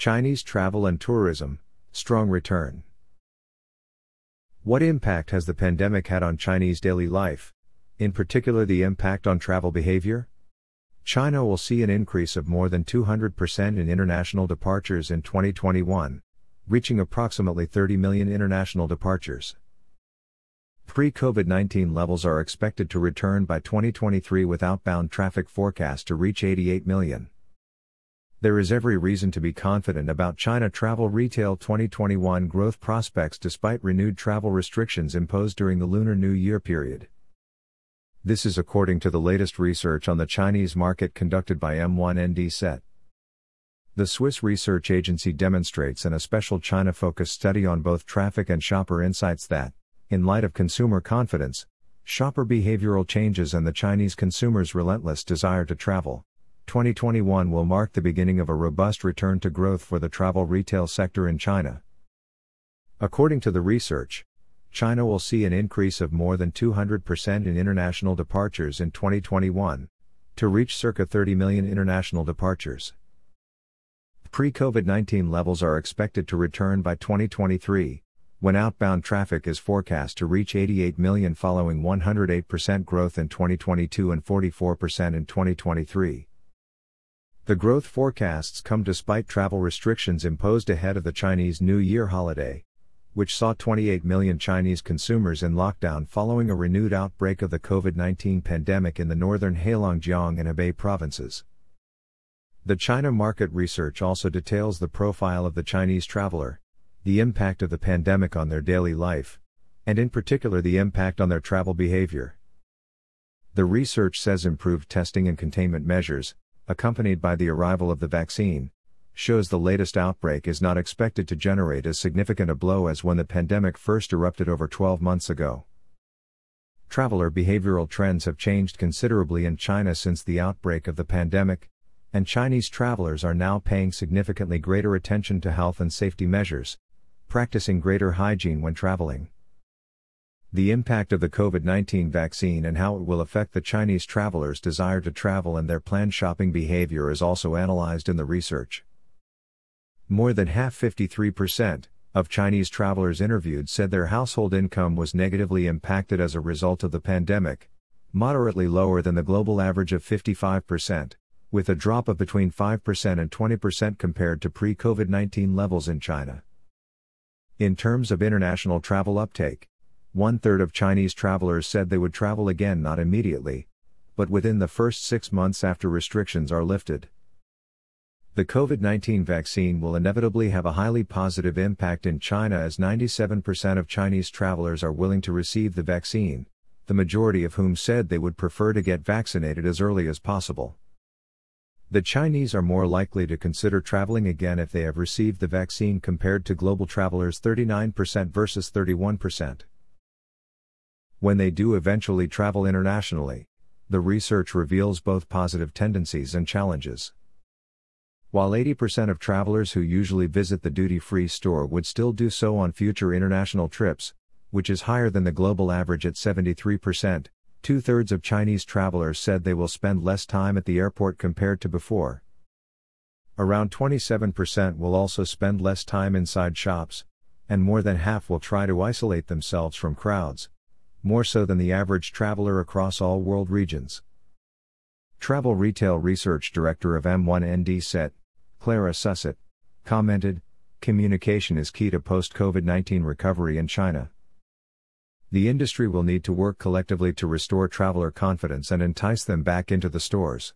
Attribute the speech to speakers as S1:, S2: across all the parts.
S1: Chinese travel and tourism, strong return. What impact has the pandemic had on Chinese daily life? In particular, the impact on travel behavior? China will see an increase of more than 200% in international departures in 2021, reaching approximately 30 million international departures. Pre COVID 19 levels are expected to return by 2023 with outbound traffic forecast to reach 88 million. There is every reason to be confident about China travel retail 2021 growth prospects despite renewed travel restrictions imposed during the Lunar New Year period. This is according to the latest research on the Chinese market conducted by M1ND SET. The Swiss research agency demonstrates in a special China focused study on both traffic and shopper insights that, in light of consumer confidence, shopper behavioral changes, and the Chinese consumer's relentless desire to travel, 2021 will mark the beginning of a robust return to growth for the travel retail sector in China. According to the research, China will see an increase of more than 200% in international departures in 2021, to reach circa 30 million international departures. Pre COVID 19 levels are expected to return by 2023, when outbound traffic is forecast to reach 88 million following 108% growth in 2022 and 44% in 2023. The growth forecasts come despite travel restrictions imposed ahead of the Chinese New Year holiday, which saw 28 million Chinese consumers in lockdown following a renewed outbreak of the COVID 19 pandemic in the northern Heilongjiang and Hebei provinces. The China market research also details the profile of the Chinese traveler, the impact of the pandemic on their daily life, and in particular the impact on their travel behavior. The research says improved testing and containment measures, accompanied by the arrival of the vaccine, shows the latest outbreak is not expected to generate as significant a blow as when the pandemic first erupted over 12 months ago. Traveler behavioral trends have changed considerably in China since the outbreak of the pandemic, and Chinese travelers are now paying significantly greater attention to health and safety measures, practicing greater hygiene when traveling. The impact of the COVID 19 vaccine and how it will affect the Chinese travelers' desire to travel and their planned shopping behavior is also analyzed in the research. More than half 53% of Chinese travelers interviewed said their household income was negatively impacted as a result of the pandemic, moderately lower than the global average of 55%, with a drop of between 5% and 20% compared to pre COVID 19 levels in China. In terms of international travel uptake, one third of Chinese travelers said they would travel again not immediately, but within the first six months after restrictions are lifted. The COVID 19 vaccine will inevitably have a highly positive impact in China as 97% of Chinese travelers are willing to receive the vaccine, the majority of whom said they would prefer to get vaccinated as early as possible. The Chinese are more likely to consider traveling again if they have received the vaccine compared to global travelers 39% versus 31%. When they do eventually travel internationally, the research reveals both positive tendencies and challenges. While 80% of travelers who usually visit the duty free store would still do so on future international trips, which is higher than the global average at 73%, two thirds of Chinese travelers said they will spend less time at the airport compared to before. Around 27% will also spend less time inside shops, and more than half will try to isolate themselves from crowds, more so than the average traveler across all world regions. Travel Retail Research Director of M1ND SET, Clara Susset, commented Communication is key to post COVID 19 recovery in China. The industry will need to work collectively to restore traveler confidence and entice them back into the stores.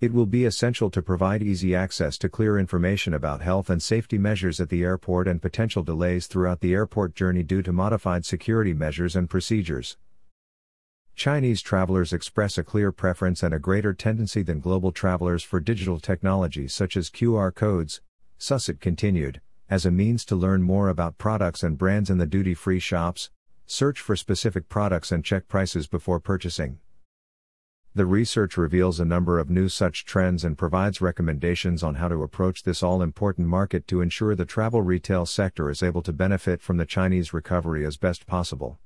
S1: It will be essential to provide easy access to clear information about health and safety measures at the airport and potential delays throughout the airport journey due to modified security measures and procedures. Chinese travelers express a clear preference and a greater tendency than global travelers for digital technologies such as QR codes, Susset continued, as a means to learn more about products and brands in the duty free shops, search for specific products and check prices before purchasing. The research reveals a number of new such trends and provides recommendations on how to approach this all important market to ensure the travel retail sector is able to benefit from the Chinese recovery as best possible.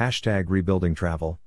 S1: Hashtag rebuilding travel.